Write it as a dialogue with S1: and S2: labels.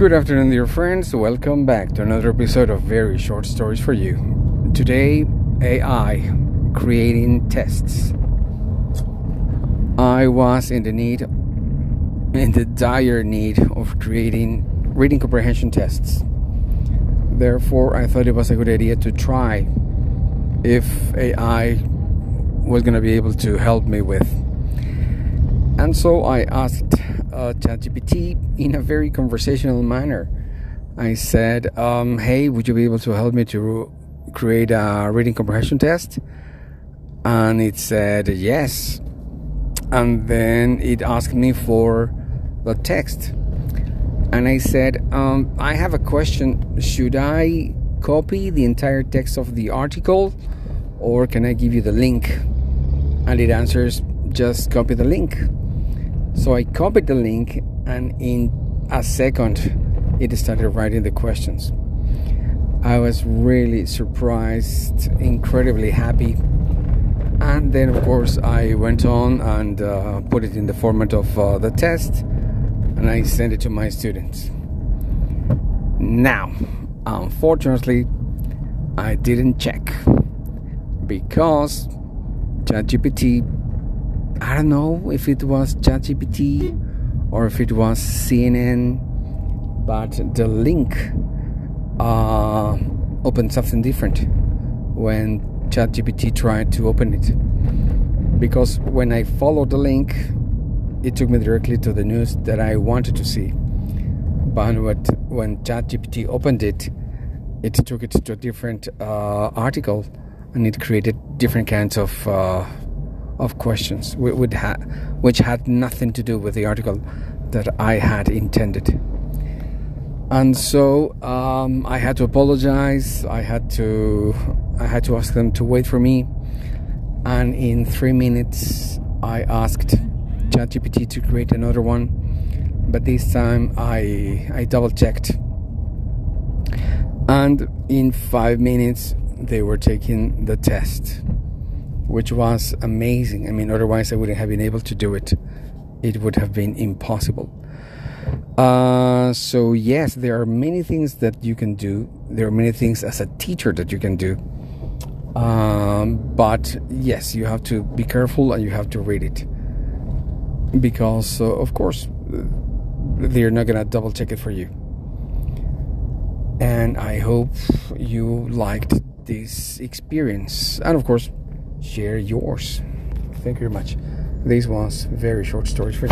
S1: Good afternoon, dear friends. Welcome back to another episode of Very Short Stories for You. Today, AI creating tests. I was in the need, in the dire need of creating reading comprehension tests. Therefore, I thought it was a good idea to try if AI was going to be able to help me with. And so I asked uh, ChatGPT in a very conversational manner. I said, um, "Hey, would you be able to help me to create a reading comprehension test?" And it said yes. And then it asked me for the text. And I said, um, "I have a question. Should I copy the entire text of the article, or can I give you the link?" And it answers, "Just copy the link." So I copied the link, and in a second, it started writing the questions. I was really surprised, incredibly happy. And then, of course, I went on and uh, put it in the format of uh, the test, and I sent it to my students. Now, unfortunately, I didn't check because ChatGPT I don't know if it was ChatGPT or if it was CNN, but the link uh, opened something different when ChatGPT tried to open it. Because when I followed the link, it took me directly to the news that I wanted to see. But when ChatGPT opened it, it took it to a different uh, article and it created different kinds of uh, of questions which had nothing to do with the article that I had intended. And so um, I had to apologize. I had to I had to ask them to wait for me. And in three minutes, I asked ChatGPT to create another one. But this time, I I double checked. And in five minutes, they were taking the test which was amazing. I mean, otherwise I wouldn't have been able to do it. It would have been impossible. Uh, so yes, there are many things that you can do. There are many things as a teacher that you can do. Um, but yes, you have to be careful and you have to read it because, uh, of course, they're not gonna double check it for you. And I hope you liked this experience, and of course, share yours. Thank you very much. This was very short stories for.